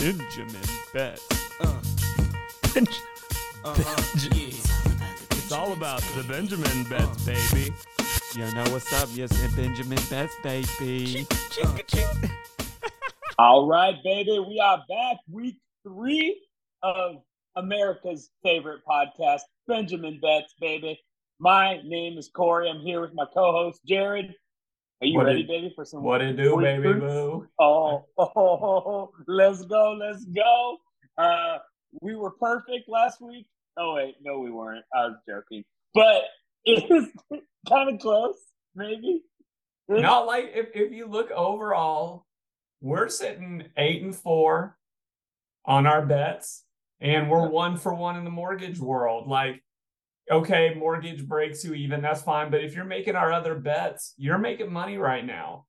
Benjamin uh. uh-huh. Betts. It's all about the Benjamin Betts, uh. baby. You know what's up? Yes, and Benjamin Betts, baby. Uh. All right, baby. We are back. Week three of America's favorite podcast, Benjamin Betts, baby. My name is Corey. I'm here with my co-host Jared. Are you What ready, it- baby, for some What it do, baby boo? Oh, oh, oh, let's go, let's go. Uh, we were perfect last week. Oh wait, no, we weren't. I was joking, but it was kind of close, maybe. Not like if, if you look overall, we're sitting eight and four on our bets, and we're one for one in the mortgage world. Like, okay, mortgage breaks you even, that's fine. But if you're making our other bets, you're making money right now.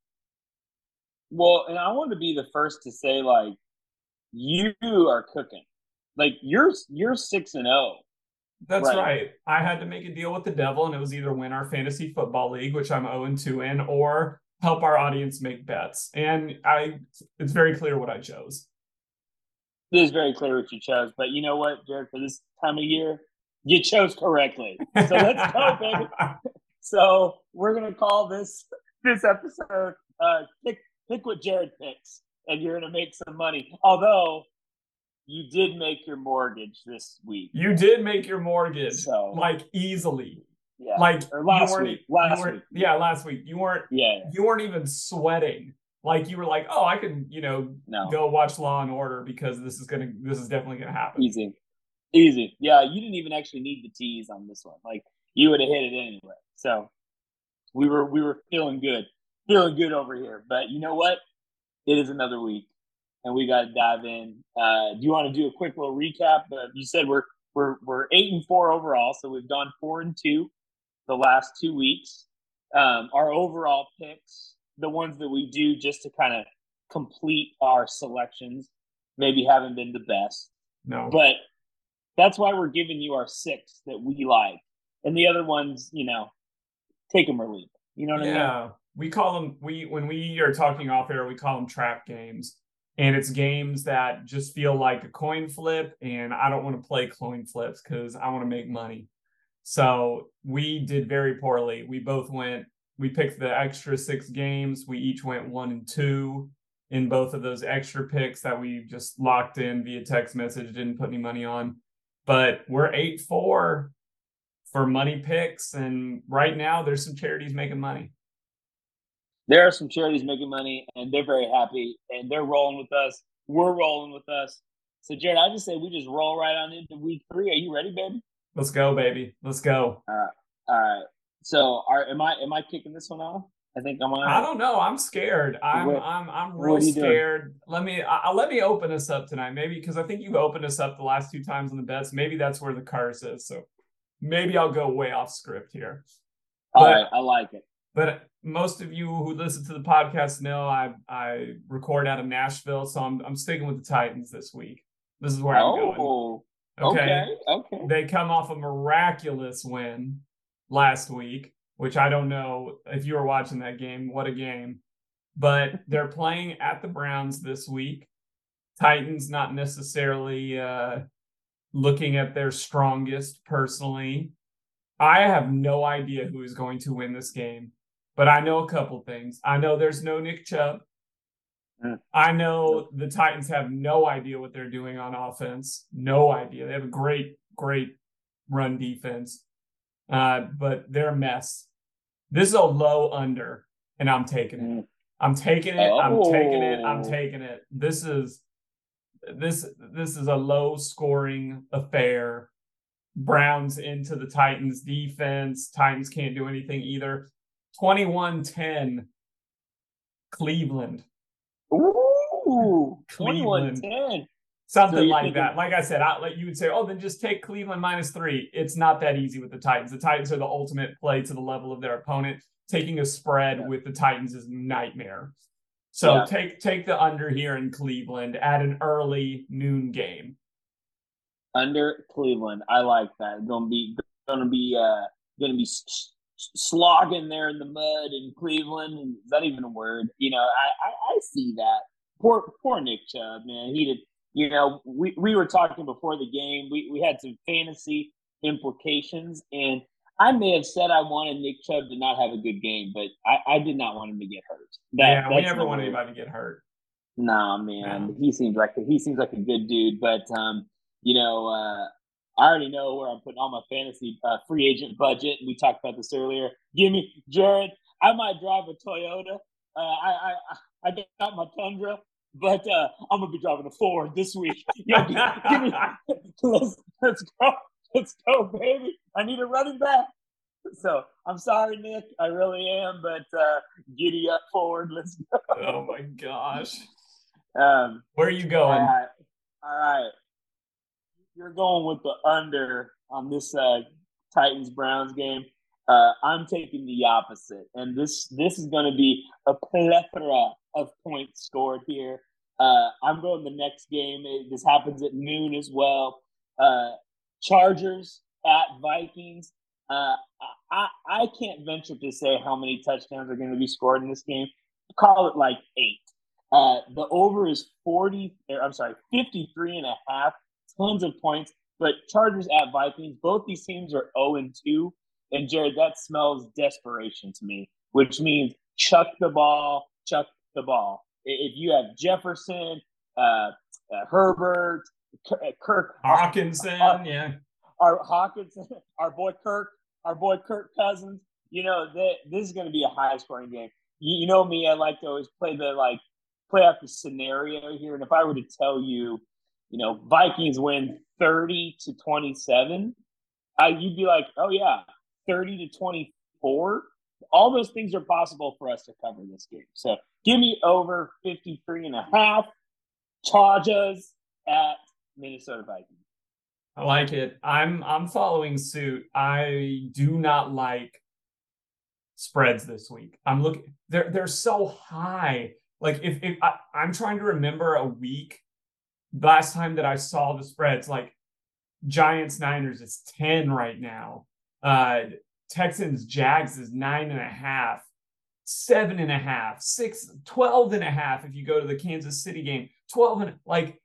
Well, and I want to be the first to say, like, you are cooking. Like you're you're six and oh. zero. That's Right. right. I had to make a deal with the devil, and it was either win our fantasy football league, which I'm 0 and 2 in, or help our audience make bets. And I it's very clear what I chose. It is very clear what you chose, but you know what, Jared? For this time of year, you chose correctly. So let's go, baby. So we're gonna call this this episode uh, pick pick what Jared picks, and you're gonna make some money. Although you did make your mortgage this week, You did make your mortgage So- like easily. yeah, Like or last week. Last week, Yeah, last week. You weren't yeah, you weren't even sweating. Like you were like, oh, I can, you know, no, go watch Law and Order because this is gonna this is definitely gonna happen. easy, easy. Yeah, you didn't even actually need the tease on this one. Like you would have hit it anyway. So we were we were feeling good, feeling good over here. But you know what? It is another week, and we got to dive in. Uh, do you want to do a quick little recap? Uh, you said we're we're we're eight and four overall, so we've gone four and two the last two weeks. Um, our overall picks, the ones that we do just to kind of complete our selections, maybe haven't been the best. No. But that's why we're giving you our six that we like, and the other ones, you know, take them or leave. You know what I mean? Yeah, we call them we when we are talking off air, we call them trap games, and it's games that just feel like a coin flip, and I don't want to play coin flips because I want to make money. So we did very poorly. We both went. We picked the extra six games. We each went one and two in both of those extra picks that we just locked in via text message. Didn't put any money on, but we're eight four for money picks, and right now there's some charities making money. There are some charities making money, and they're very happy, and they're rolling with us. We're rolling with us. So, Jared, I just say we just roll right on into week three. Are you ready, baby? Let's go, baby. Let's go. All right. All right. So, are am I am I kicking this one off? I think I'm on. I don't know. I'm scared. I'm What- I'm I'm real are you doing? scared. Let me I, let me open us up tonight, maybe because I think you've opened us up the last two times on the bets. Maybe that's where the curse is. So maybe I'll go way off script here. All but- right, I like it. But most of you who listen to the podcast know I I record out of Nashville, so I'm I'm sticking with the Titans this week. This is where I'm going. Oh, Okay. okay, okay. They come off a miraculous win last week, which I don't know if you were watching that game. What a game. But they're playing at the Browns this week. Titans not necessarily uh, looking at their strongest personally. I have no idea who is going to win this game, but I know a couple things. I know there's no Nick Chubb. Mm. I know the Titans have no idea what they're doing on offense. No idea. They have a great, great run defense, uh, but they're a mess. This is a low under, and I'm taking it. I'm taking it. I'm taking it. I'm Oh. taking it. This is this this is a low scoring affair. Browns into the Titans defense. Titans can't do anything either. 21-10 Cleveland. Ooh, Ooh, Cleveland. 21-10. Something So like thinking- that. Like I said, I, like you would say, oh, then just take Cleveland minus three. It's not that easy with the Titans. The Titans are the ultimate play to the level of their opponent. Taking a spread Yeah. with the Titans is nightmare. So Yeah. take take the under here in Cleveland at an early noon game. under Cleveland. I like that. Going to be going to be uh going to be s- slogging there in the mud in Cleveland. Is that even a word? You know, I, I I see that. Poor poor Nick Chubb, man. He did. You know, we we were talking before the game. We we had some fantasy implications, and I may have said I wanted Nick Chubb to not have a good game, but I, I did not want him to get hurt. That, yeah, we never want anybody to get hurt. Nah, man, No. he seems like a, he seems like a good dude. But um, you know, uh, I already know where I'm putting all my fantasy uh, free agent budget. We talked about this earlier. Give me Jared. I might drive a Toyota. Uh, I I I got my Tundra, but uh, I'm gonna be driving a Ford this week. Yeah, give, give me, let's let's go, let's go, baby. I need a running back. So I'm sorry, Nick. I really am, but uh, giddy up forward. Let's go. oh my gosh. Um, Where are you going? right. All right. You're going with the under on this uh, Titans Browns game. Uh, I'm taking the opposite, and this this is going to be a plethora of points scored here. Uh, I'm going the next game. It- this happens at noon as well. Uh, Chargers at Vikings. Uh, I I can't venture to say how many touchdowns are going to be scored in this game. Call it like eight. Uh, the over is 40, or I'm sorry, 53 and a half, tons of points. But Chargers at Vikings, both these teams are 0 and 2. And Jared, that smells desperation to me, which means chuck the ball, chuck the ball. If you have Jefferson, uh, uh, Herbert, uh, Kirk, Hockenson, yeah. our Hawkins, our boy Kirk, our boy Kirk Cousins. You know, that this is going to be a high scoring game. You, you know me, I like to always play the like play out the scenario here. And if I were to tell you, you know, Vikings win thirty to twenty seven, uh, you'd be like, oh yeah, thirty to twenty four. All those things are possible for us to cover this game. So give me over 53 and a half. Chargers at Minnesota Vikings. I like it. I'm I'm following suit. I do not like spreads this week. I'm looking they're they're so high. Like if if I, I'm trying to remember a week last time that I saw the spreads, like Giants Niners is 10 right now. Uh Texans Jags is nine and a half, seven and a half, six, 12 and a half if you go to the Kansas City game. 12 and like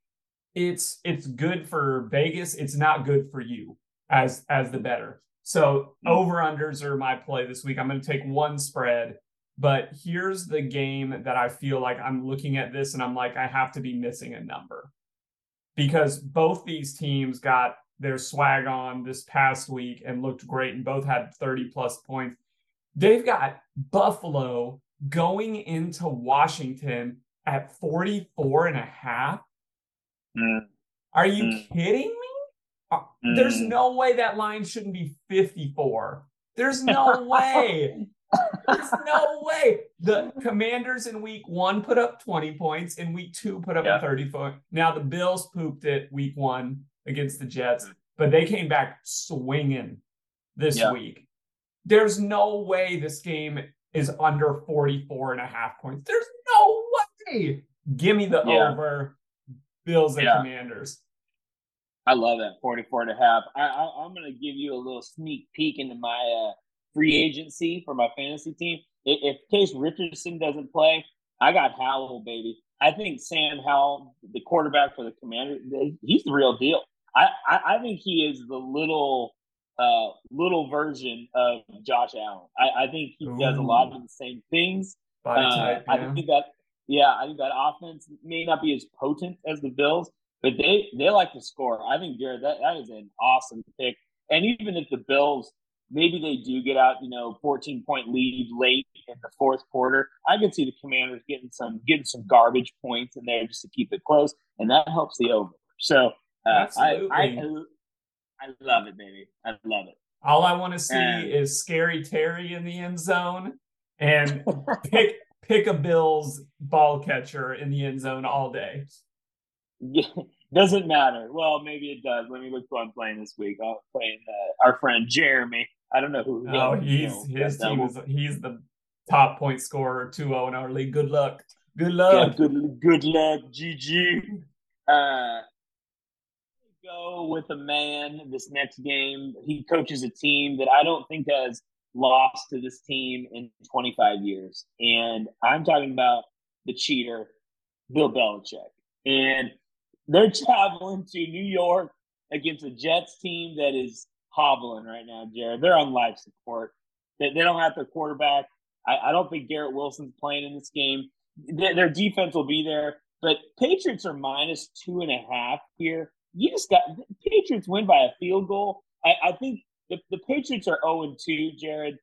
it's it's good for Vegas. It's not good for you as as the better. So over unders are my play this week. I'm going to take one spread, but here's the game that I feel like I'm looking at this and I'm like I have to be missing a number because both these teams got their swag on this past week and looked great and both had 30 plus points. They've got Buffalo going into Washington at 44 and a half. Are you Mm. kidding me? Uh, There's Mm. no way that line shouldn't be 54. There's no way. There's no way. The Commanders in week one put up 20 points, in week two put up Yeah. a 30 point. Now the Bills pooped it week one against the Jets, but they came back swinging this Yeah. week. There's no way this game is under 44 and a half points. There's no way. Give me the Yeah. over Bills and Yeah. Commanders. I love that 44 and a half. I, I, I'm going to give you a little sneak peek into my uh, free agency for my fantasy team. If, if Case Richardson doesn't play, I got Howell, baby. I think Sam Howell, the quarterback for the Commander, he's the real deal. I, I, I think he is the little uh, little version of Josh Allen. I, I think he does a lot of the same things. Body Uh, type. I think that yeah, I think that offense may not be as potent as the Bills, but they they like to score. I think Jared that that is an awesome pick. And even if the Bills maybe they do get out, you know, 14 point lead late in the fourth quarter, I can see the Commanders getting some getting some garbage points in there just to keep it close, and that helps the over. So uh, I, I Absolutely. I love it, baby. I love it. All I want to see And- is scary Terry in the end zone and pick pick a Bills ball catcher in the end zone all day. Yeah, doesn't matter. Well, maybe it does. Let me look who I'm playing this week. I'm playing uh, our friend Jeremy. I don't know who. Oh, he's you know, his team is, he's the top point scorer 2-0 in our league. Good luck. Good luck. Yeah, good good luck, GG. Uh, go with a man this next game. He coaches a team that I don't think has lost to this team in 25 years, and I'm talking about the cheater, Bill Belichick, and they're traveling to New York against a Jets team that is hobbling right now. Jared, they're on life support. They, they don't have their quarterback. I, I don't think Garrett Wilson's playing in this game their, their defense will be there. But Patriots are minus two and a half here. You just got Patriots win by a field goal. I, I think the, the Patriots are 0 and 2, Jared.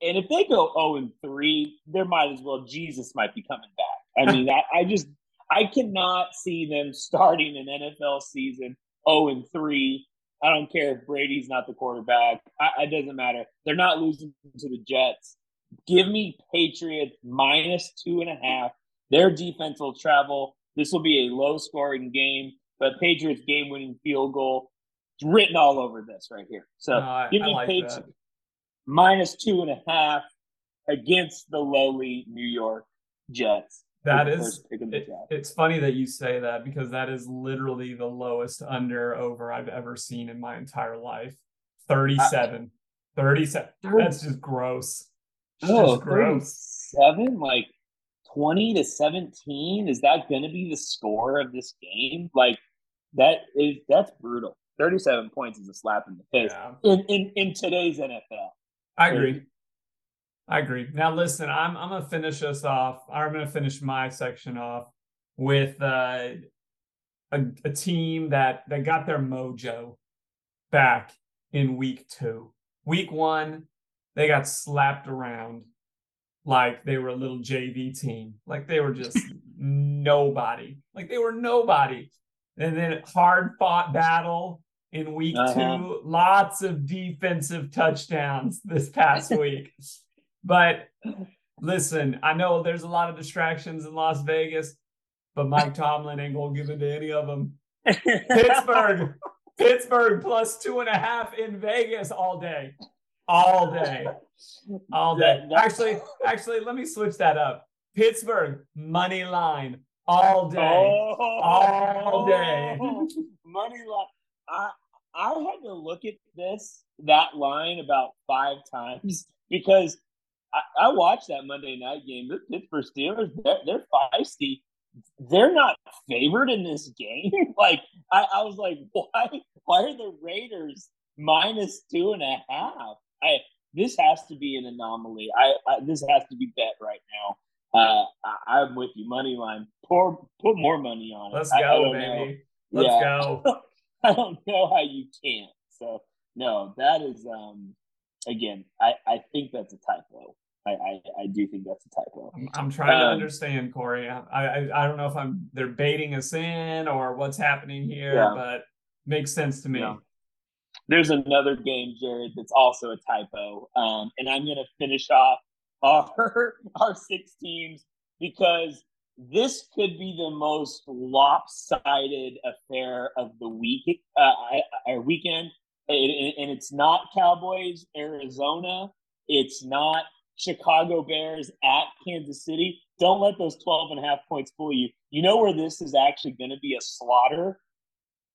And if they go 0 and 3, there might as well Jesus might be coming back. I mean, I, I just I cannot see them starting an NFL season 0 and 3. I don't care if Brady's not the quarterback. I, it doesn't matter. They're not losing to the Jets. Give me Patriots minus two and a half. Their defense will travel. This will be a low scoring game, but Patriots game winning field goal it's written all over this right here. So No, I- give me like Patriots that. minus two and a half against the lowly New York Jets. That is first pick of the it- it's funny that you say that because that is literally the lowest under over I've ever seen in my entire life. 37. 37. That's just gross. It's Oh, just gross. 37? Like 20 to 17? Is that going to be the score of this game? Like, that is that's brutal. 37 points is a slap in the face Yeah. in, in, in today's NFL. I agree. I agree. Now listen, I'm I'm gonna finish us off. I'm gonna finish my section off with uh, a a team that that got their mojo back in week two. Week one, they got slapped around like they were a little JV team. Like they were just nobody. Like they were nobody. And then hard fought battle in week Uh-huh. two. Lots of defensive touchdowns this past week. But listen, I know there's a lot of distractions in Las Vegas, but Mike Tomlin ain't gonna give it to any of them. Pittsburgh, Pittsburgh plus two and a half in Vegas all day, all day, all day. Actually, actually, let me switch that up. Pittsburgh money line all oh. day. all day. Money line. I I had to look at this that line about five times because I, I watched that Monday night game. The Pittsburgh Steelers, they're, they're feisty. They're not favored in this game. like I, I was like, why? Why are the Raiders minus two and a half? I this has to be an anomaly. I, I this has to be bet right now. Uh, I, I'm with you. Money line. Pour put more money on it. Let's go, know. baby. Let's Yeah. go. I don't know how you can't. So no, that is um again, I, I think that's a typo. I, I, I do think that's a typo. I'm, I'm trying to Um, understand, Corey. I, I I don't know if I'm they're baiting us in or what's happening here, Yeah. but makes sense to me. Yeah. There's another game, Jared, that's also a typo. Um, and I'm gonna finish off our our six teams because this could be the most lopsided affair of the week uh, weekend. And it's not Cowboys, Arizona. It's not Chicago Bears at Kansas City. Don't let those 12 and a half points fool you. You know where this is actually going to be a slaughter?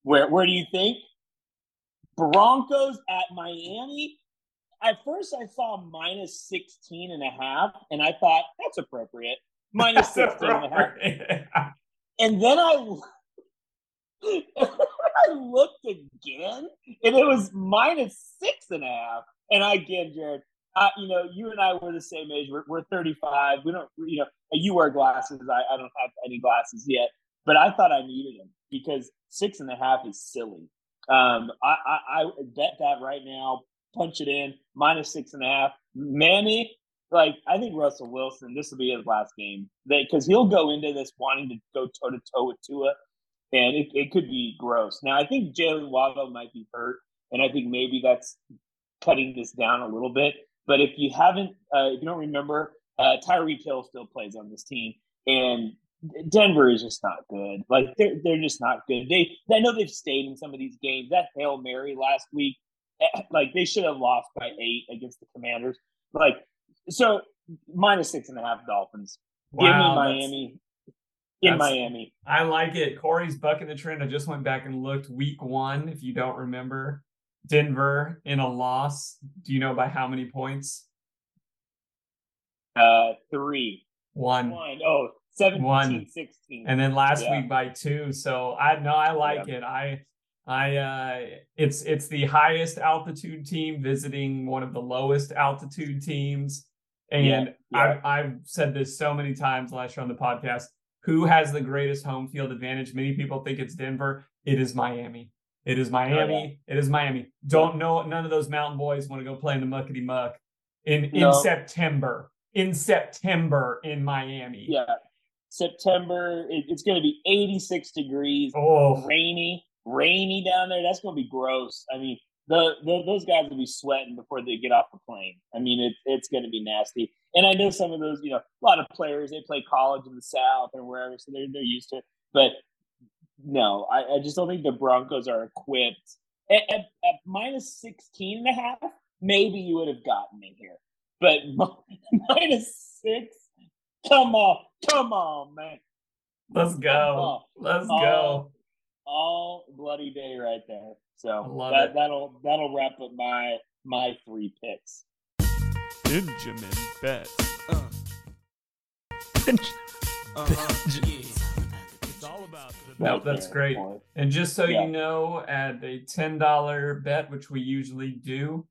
Where where do you think? Broncos at Miami. At first I saw minus 16 and a half and I thought that's appropriate. Minus 16 and a half. And then I I looked again, and it was minus six and a half. And I again, Jared, uh, you know, you and I were the same age. We're, we're 35. We don't, you know, you wear glasses. I, I don't have any glasses yet, but I thought I needed them because six and a half is silly. Um, I, I, I bet that right now. Punch it in minus six and a half. Manny, like I think Russell Wilson, this will be his last game because he'll go into this wanting to go toe to toe with Tua, and it, it could be gross. Now I think Jaylen Waddle might be hurt, and I think maybe that's cutting this down a little bit. But if you haven't, uh, if you don't remember, Uh, Tyreek Hill still plays on this team, and Denver is just not good. Like they're they're just not good. They I know they've stayed in some of these games. That hail mary last week, like they should have lost by eight against the Commanders. Like so, minus six and a half Dolphins. Give me Miami. In Miami. I like it. Corey's bucking the trend. I just went back and looked week one, if you don't remember. Denver in a loss. Do you know by how many points? Uh, three. One. One. Oh, 17, One. 16. And then last Yeah. week by two. So I know I like it. I I uh it's it's the highest altitude team visiting one of the lowest altitude teams. And Yeah, yeah. I've I've said this so many times last year on the podcast. Who has the greatest home field advantage? Many people think it's Denver. It is Miami. It is Miami. It is Miami. Don't know none of those mountain boys want to go play in the muckety muck in in September. In September in Miami. yeah. September, it, it's going to be 86 degrees, Oh, rainy, rainy down there. That's going to be gross. I mean, the, the those guys will be sweating before they get off the plane. I mean, it, it's going to be nasty. And I know some of those, you know, a lot of players they play college in the South or wherever, so they're they're used to it. But no, I, I just don't think the Broncos are equipped. At, at, at minus 16 and a half, maybe you would have gotten me here. But minus six, come on, come on, man. let's go. Let's go. Oh. All bloody day right there. So that, it. that'll that'll wrap up my my three picks. Benjamin Betts. Uh. Uh-huh. It's all about the No, Right that's great. And just so Yeah. you know, at a $10 bet, which we usually do,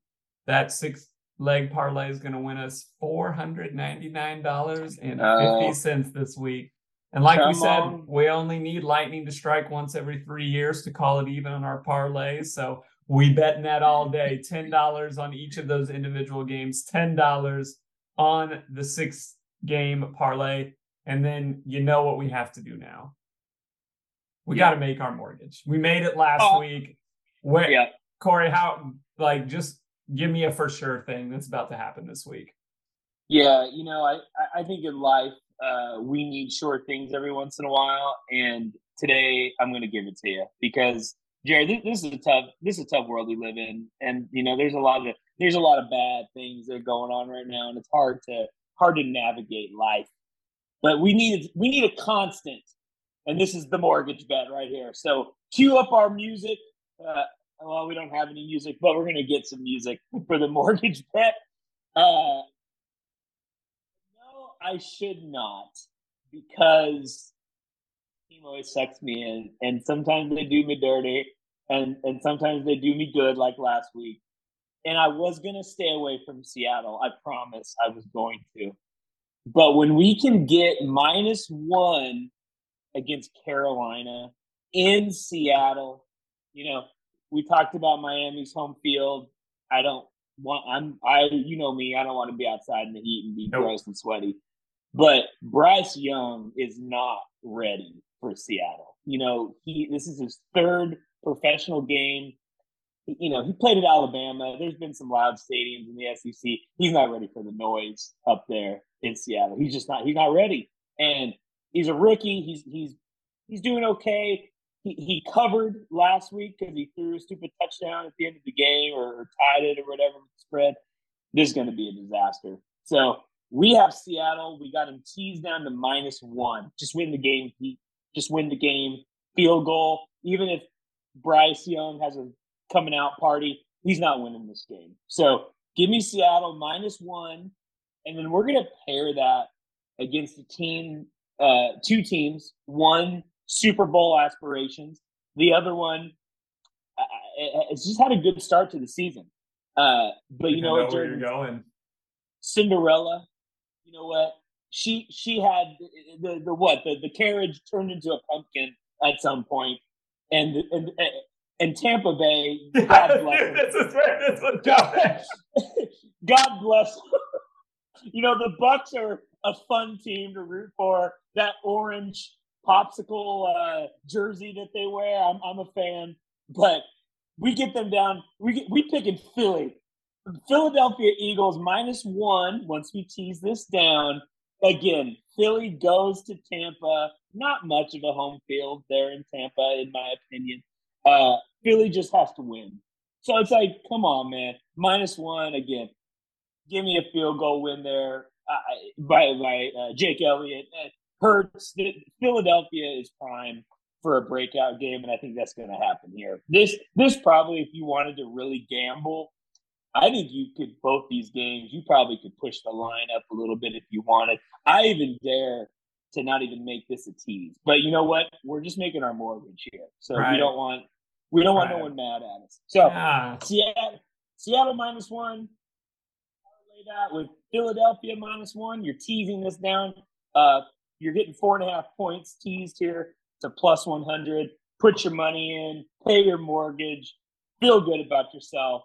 that six leg parlay is going to win us $499.50 this week. And like we said, on. we only need lightning to strike once every three years to call it even on our parlays. So we betting that all day. $10 on each of those individual games, $10 on the six game parlay. And then you know what we have to do now. We got to make our mortgage. We made it last Oh. week. Where, Yeah. Corey, how, like, just give me a for sure thing that's about to happen this week. Yeah, you know, I- I think in life uh, we need sure things every once in a while, and today I'm going to give it to you because Jared, this, this is a tough this is a tough world we live in, and you know, there's a lot of there's a lot of bad things that are going on right now, and it's hard to hard to navigate life. But we need we need a constant, and this is the mortgage bet right here. So cue up our music. Uh, well, we don't have any music, but we're going to get some music for the mortgage bet. Uh, I should not because team always sucks me in, and sometimes they do me dirty, and and sometimes they do me good, like last week. And I was gonna stay away from Seattle. I promise I was going to. But when we can get minus one against Carolina in Seattle, you know, we talked about Miami's home field. I don't want I'm I you know me, I don't want to be outside in the heat and be Nope. gross and sweaty. But Bryce Young is not ready for Seattle. You know, he this is his third professional game. You know, he played at Alabama. There's been some loud stadiums in the SEC. He's not ready for the noise up there in Seattle. He's just not. He's not ready. And he's a rookie. He's he's he's doing okay. He, he covered last week because he threw a stupid touchdown at the end of the game or, or tied it or whatever spread. This is going to be a disaster. So we have Seattle. We got them teased down to minus one. Just win the game. Just win the game. Field goal. Even if Bryce Young has a coming out party, he's not winning this game. So give me Seattle minus one, and then we're going to pair that against a team, uh, two teams, one Super Bowl aspirations, the other one. Uh, it's just had a good start to the season. Uh, but you know, know what, where you're going. Cinderella, you know what? She she had the the what the the carriage turned into a pumpkin at some point, and and and Tampa Bay, God bless this is where this going. God bless. you know the Bucs are a fun team to root for. That orange popsicle uh, jersey that they wear, I'm I'm a fan. But we get them down. We get, we pick in Philly Philadelphia Eagles minus one. Once we tease this down, again, Philly goes to Tampa. Not much of a home field there in Tampa, in my opinion. Uh, Philly just has to win. So it's like, come on, man. Minus one again. Give me a field goal win there uh, by by uh, Jake Elliott. Hurts. Philadelphia is prime for a breakout game, and I think that's going to happen here. This this probably, if you wanted to really gamble, I think you could both these games. You probably could push the line up a little bit if you wanted. I even dare to not even make this a tease. But you know what? We're just making our mortgage here, so right. we don't want we don't want right. no one mad at us. So yeah. Seattle, Seattle minus one. Lay that with Philadelphia minus one. You're teasing this down. Uh, you're getting four and a half points teased here to plus 100. Put your money in, pay your mortgage, feel good about yourself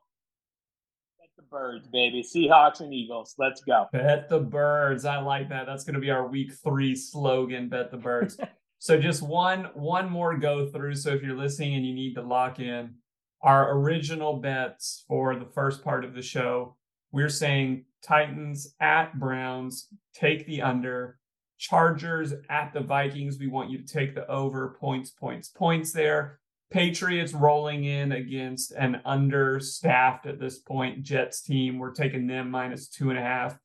the birds, baby. Seahawks and Eagles. Let's go. Bet the birds. I like that. That's going to be our week three slogan. Bet the birds. so just one one more go through. So if you're listening and you need to lock in our original bets for the first part of the show, we're saying Titans at Browns, take the under. Chargers at the Vikings. We want you to take the over points, points, points there. Patriots rolling in against an understaffed at this point Jets team. We're taking them minus two and a half.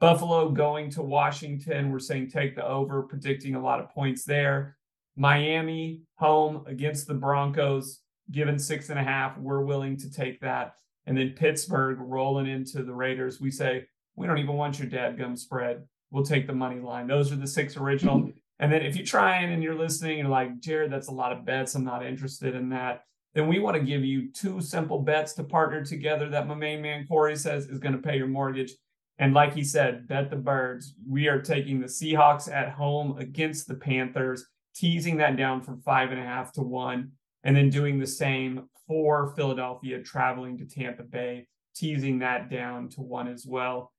Buffalo going to Washington. We're saying take the over, predicting a lot of points there. Miami home against the Broncos, given six and a half. We're willing to take that. And then Pittsburgh rolling into the Raiders. We say, we don't even want your dadgum spread. We'll take the money line. Those are the six original. And then if you're trying and you're listening you're like, Jared, that's a lot of bets. I'm not interested in that. Then we want to give you two simple bets to partner together that my main man Corey says is going to pay your mortgage. And like he said, bet the birds. We are taking the Seahawks at home against the Panthers, teasing that down from five and a half to one, and then doing the same for Philadelphia traveling to Tampa Bay, teasing that down to one as well.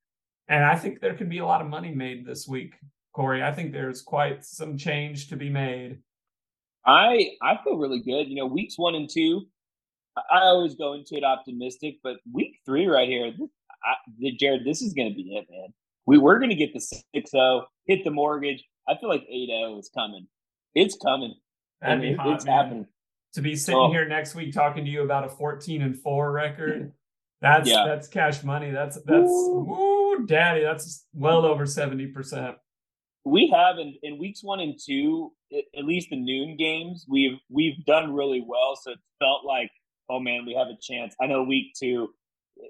And I think there could be a lot of money made this week. Corey. I think there's quite some change to be made. I I feel really good. You know, weeks one and two, I always go into it optimistic, but week three right here, I, Jared, this is going to be it, man. We we're going to get the 6-0, hit the mortgage. I feel like 8-0 is coming. It's coming. That'd be hot, it's man. happening. To be sitting oh. here next week talking to you about a 14 and 4 record. That's yeah. that's cash money. That's that's ooh, daddy. That's well over 70% we have in, in weeks one and two, at least the noon games, we've we've done really well. So it felt like, oh man, we have a chance. I know week two,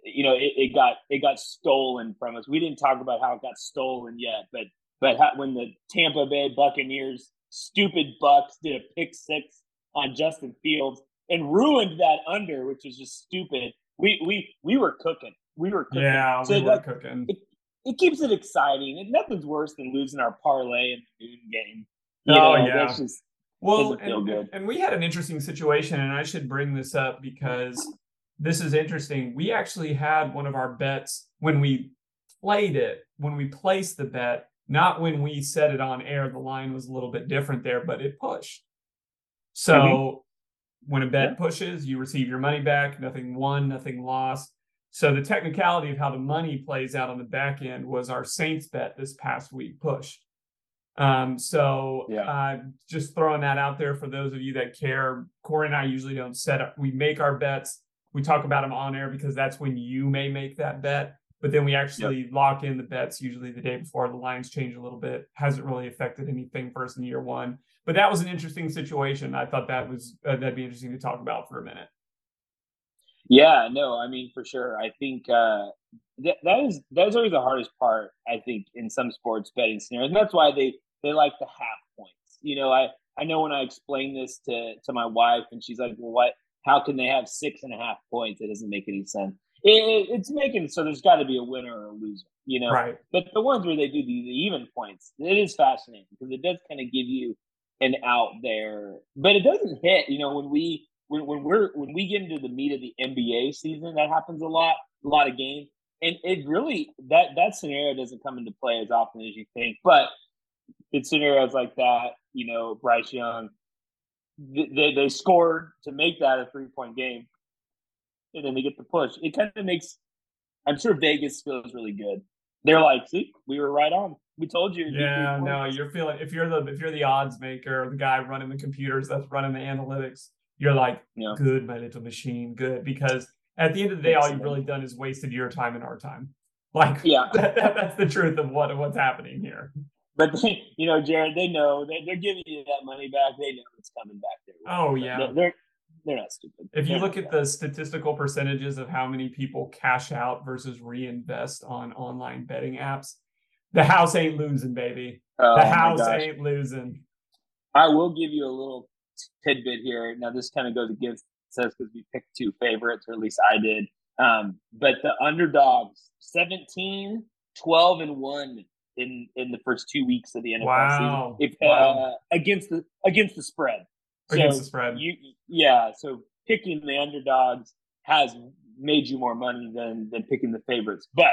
you know, it, it got it got stolen from us. We didn't talk about how it got stolen yet, but but when the Tampa Bay Buccaneers stupid Bucs did a pick six on Justin Fields and ruined that under, which was just stupid. We we we were cooking. We were cooking. Yeah, so we were cooking. It, it keeps it exciting. And nothing's worse than losing our parlay in the noon game. You oh know, yeah. Just, well, and, and we had an interesting situation, and I should bring this up because this is interesting. We actually had one of our bets when we played it, when we placed the bet, not when we set it on air. The line was a little bit different there, but it pushed. So mm-hmm. when a bet yeah. pushes, you receive your money back. Nothing won, nothing lost. So the technicality of how the money plays out on the back end was our Saints bet this past week push. Um, so yeah. uh, just throwing that out there for those of you that care. Corey and I usually don't set up. We make our bets. We talk about them on air because that's when you may make that bet. But then we actually yep. lock in the bets usually the day before the lines change a little bit. Hasn't really affected anything first in year one. But that was an interesting situation. I thought that was uh, that'd be interesting to talk about for a minute. Yeah, no, I mean for sure. I think uh, that that is that's always the hardest part. I think in some sports betting scenarios, and that's why they they like the half points. You know, I I know when I explain this to to my wife, and she's like, "Well, what? How can they have six and a half points? It doesn't make any sense." It, it, it's making so there's got to be a winner or a loser, you know. Right. But the ones where they do the, the even points, it is fascinating because it does kind of give you an out there, but it doesn't hit. You know, when we when, when we're when we get into the meat of the NBA season, that happens a lot, a lot of games, and it really that that scenario doesn't come into play as often as you think. But in scenarios like that, you know, Bryce Young, they they scored to make that a three point game, and then they get the push. It kind of makes I'm sure Vegas feels really good. They're like, see, we were right on. We told you. Yeah, no, you're feeling if you're the if you're the odds maker, the guy running the computers that's running the analytics, you're like, Yeah. good, my little machine, good. Because at the end of the day, all you've really done is wasted your time and our time. Like, Yeah. that, that- that's the truth of what what's happening here. But they, you know, Jared, they know they, they're giving you that money back. They know it's coming back there. Oh yeah. They're they're, they're not stupid. If you They're look at the statistical percentages of how many people cash out versus reinvest on online betting apps, the house ain't losing, baby. Oh, The house ain't losing. I will give you a little tidbit here. Now, this kind of goes against us because we picked two favorites, or at least I did. Um, but the underdogs 17, 12, and 1 in, in the first two weeks of the NFL Wow. season. If, Wow. uh, against the against the spread. Against So the spread. You yeah, so picking the underdogs has made you more money than than picking the favorites. But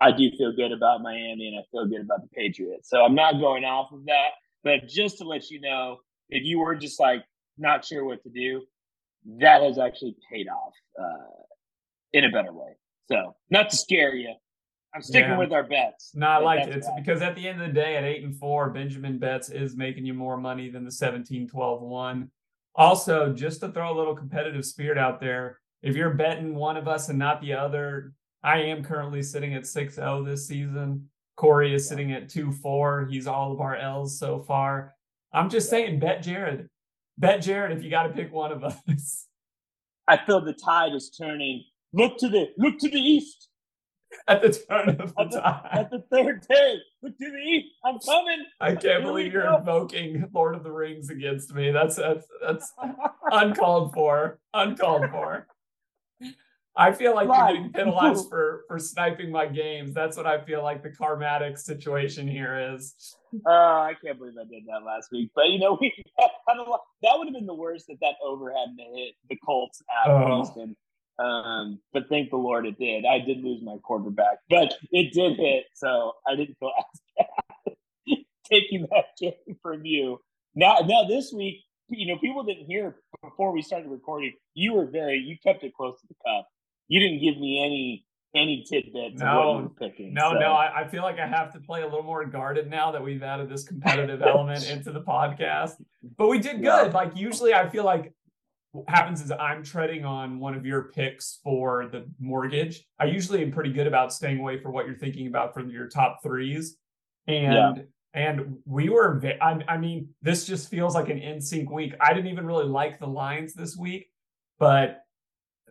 I do feel good about Miami and I feel good about the Patriots. So I'm not going off of that. But just to let you know, if you were just like not sure what to do, that has actually paid off uh, in a better way. So not to scare you, I'm sticking Yeah. with our bets. No, I like it. It's why. because at the end of the day, at eight and four, Benjamin Betts is making you more money than the 17 12 1. Also, just to throw a little competitive spirit out there, if you're betting one of us and not the other, I am currently sitting at 6 0 this season. Corey is sitting at 2 4. He's all of our L's so far. I'm just saying, bet Jared. Bet Jared if you got to pick one of us. I feel the tide is turning. Look to the look to the east. at the turn of the At the, time. at the third day, look to the east. I'm coming. I can't Here believe you're go. invoking Lord of the Rings against me. That's that's that's uncalled for. Uncalled for. I feel like Right. you're getting penalized for for sniping my games. That's what I feel like the karmatic situation here is. Uh, I can't believe I did that last week. But you know, we I don't that would have been the worst if that over hadn't hit the Colts at Oh. Houston. Um, but thank the Lord it did. I did lose my quarterback, but it did hit, so I didn't feel as bad taking that game from you. Now, now this week, you know, people didn't hear before we started recording. You were very, you kept it close to the cup. You didn't give me any any tidbits No, picking. No, so- no, I, I feel like I have to play a little more guarded now that we've added this competitive element into the podcast. But we did Yeah. good. Like usually I feel like what happens is I'm treading on one of your picks for the mortgage. I usually am pretty good about staying away from what you're thinking about from your top threes. And and we were I, I mean, this just feels like an in sync week. I didn't even really like the lines this week, but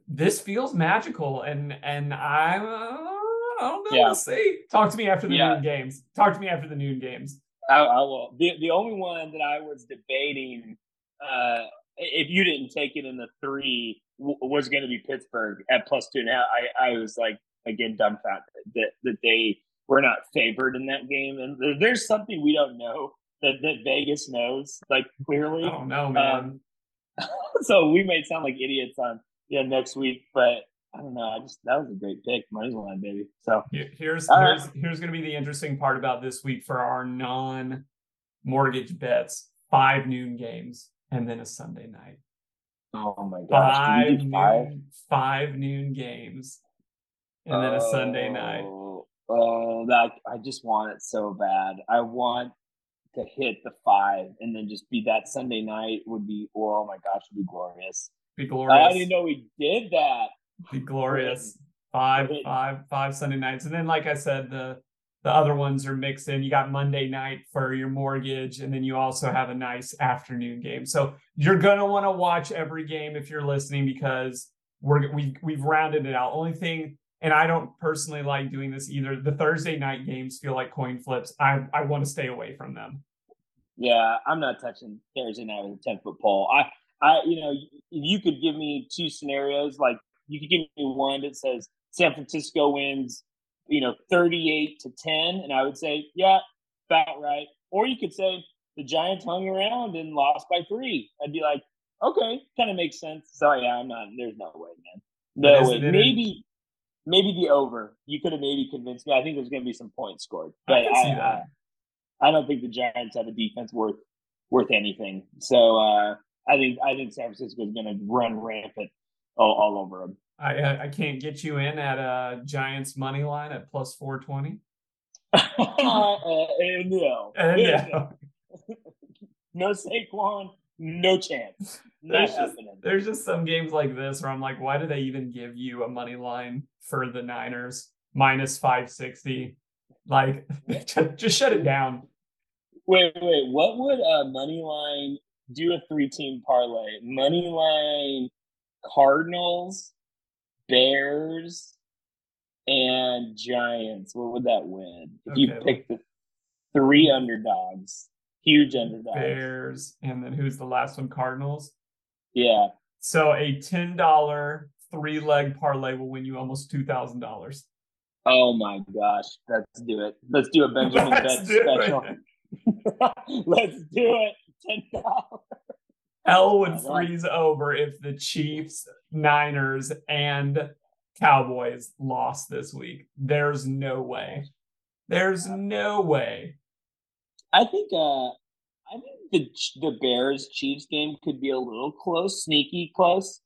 this feels magical and and I'm. I don't know. Yeah. We'll see. Talk to me after the Yeah. noon games. Talk to me after the noon games. I, I will. The the only one that I was debating, uh, if you didn't take it in the three, w- was going to be Pittsburgh at plus two and a half. I, I was like again dumbfounded that that they were not favored in that game, and there, there's something we don't know that that Vegas knows, like clearly. I don't know, man. Um, so we may sound like idiots on yeah next week, but I don't know. I just that was a great pick, money line, baby. So Here's All here's here's going to be the interesting part about this week for our non mortgage bets: five noon games and then a Sunday night. oh my gosh, Five can you do five? noon, five noon games and then a Sunday night. Oh, Oh, that I just want it so bad. I want to hit the five and then just be that Sunday night would be oh my gosh, would be glorious. Be glorious. I didn't know we did that. Be glorious. Five, five, five Great. five, five Sunday nights, and then like I said, the the other ones are mixed in. You got Monday night for your mortgage, and then you also have a nice afternoon game. So you're gonna want to watch every game if you're listening because we're we we've rounded it out. Only thing, and I don't personally like doing this either. The Thursday night games feel like coin flips. I I want to stay away from them. Yeah, I'm not touching Thursday night with a ten foot pole. I, I, you know, you could give me two scenarios, like you could give me one that says San Francisco wins, you know, 38 to 10, and I would say, yeah, about right. Or you could say the Giants hung around and lost by three. I'd be like, okay, kind of makes sense. So yeah, I'm not. There's no way, man. No way. in- Maybe, maybe the over. You could have maybe convinced me. I think there's going to be some points scored, I but I, that. I, I don't think the Giants have a defense worth worth anything. So uh, I think I think San Francisco is going to run rampant all, all over them. I I can't get you in at a Giants money line at plus four twenty. uh, uh, no. Yeah. yeah, No Saquon, no chance. There's just there's just some games like this where I'm like, why do they even give you a money line for the Niners minus five sixty? Like, just shut it down. Wait, wait. What would a money line do a three team parlay? Money line Cardinals, Bears, and Giants. What would that win? If you Okay, pick the three underdogs, huge underdogs. Bears, and then who's the last one? Cardinals. Yeah. So a ten dollar three leg parlay will win you almost two thousand dollars. Oh my gosh. Let's do it. Let's do a Benjamin Bet special. Let's do it. Ten dollars. Hell would freeze over if the Chiefs, Niners, and Cowboys lost this week. There's no way. There's no way. I think uh I think the the Bears Chiefs game could be a little close, sneaky close.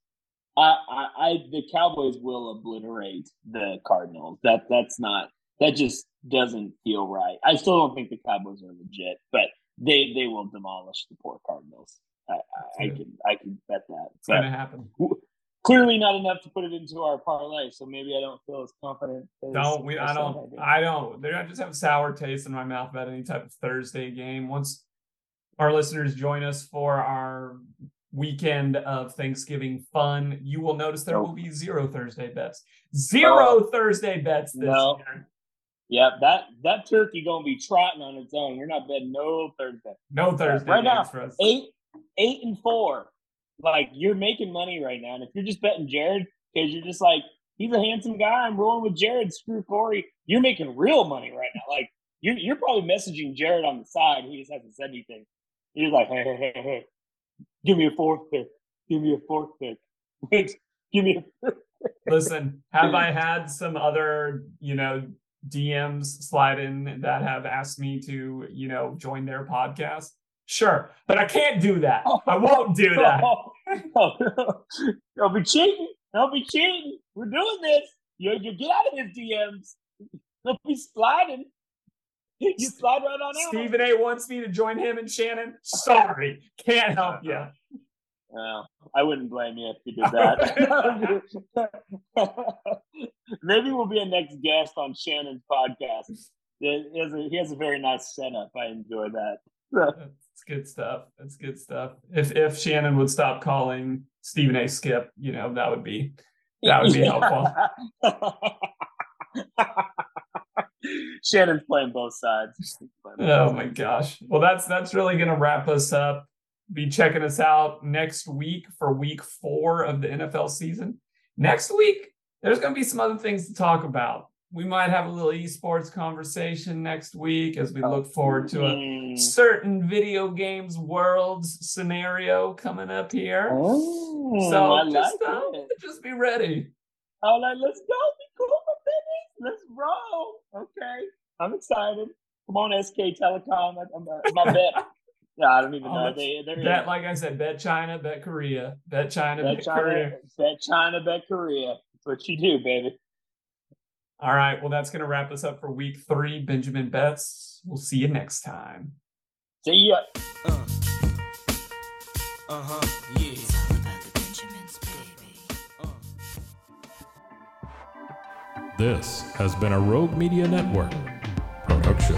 I, I, I the Cowboys will obliterate the Cardinals. That that's not that just doesn't feel right. I still don't think the Cowboys are legit, but they they will demolish the poor Cardinals. I, I, I can I can bet that. It's gonna happen. clearly not enough to put it into our parlay, so maybe I don't feel as confident. As Don't we? I don't. do. I don't. I just have sour taste in my mouth about any type of Thursday game. Once our listeners join us for our weekend of Thanksgiving fun, you will notice there will be zero Thursday bets. Zero uh, Thursday bets this No. year. Yeah, that that turkey gonna be trotting on its own. We're not betting no Thursday. No Thursday Right now, for us. Eight, eight and four. Like you're making money right now, and if you're just betting Jared because you're just like he's a handsome guy, I'm rolling with Jared. Screw Cory. You're making real money right now. Like you're you're probably messaging Jared on the side. He just hasn't said anything. He's like, hey, hey, hey, hey, give me a fourth pick. Give me a fourth pick. Wait, give me a. Listen, have I had some other, you know, DMs slide in that have asked me to, you know, join their podcast? Sure, but I can't do that. Oh. I won't do that. Oh, Don't be cheating. Don't be cheating. We're doing this. You, you get out of his DMs. Don't be sliding. You slide right on out. Stephen A wants me to join him and Shannon. Sorry, can't help you. Well, I wouldn't blame you if you did that. Maybe we'll be a next guest on Shannon's podcast. He has a, he has a very nice setup. I enjoy that. That's good stuff. That's good stuff. If if Shannon would stop calling Stephen A Skip, you know, that would be that would be helpful. Shannon's playing both sides. Playing both Oh sides. my gosh. Well, that's that's really gonna wrap us up. Be checking us out next week for week four of the NFL season. Next week, there's gonna be some other things to talk about. We might have a little esports conversation next week as we look forward to a Mm. certain video games worlds scenario coming up here. Oh, so I just, like uh, just be ready. I'm like, let's go, be cool, baby. Let's roll. Okay, I'm excited. Come on, SK Telecom. I'm, uh, my bet. Yeah, I don't even Oh, know. that's- They, they're Bet, like I said, bet China, bet Korea, bet China, bet, bet China, Korea. bet China, bet Korea. That's what you do, baby. All right. Well, that's going to wrap us up for week three. Benjamin Betts. We'll see you next time. See ya. Uh. Uh-huh. Yeah. This has been a Rogue Media Network production.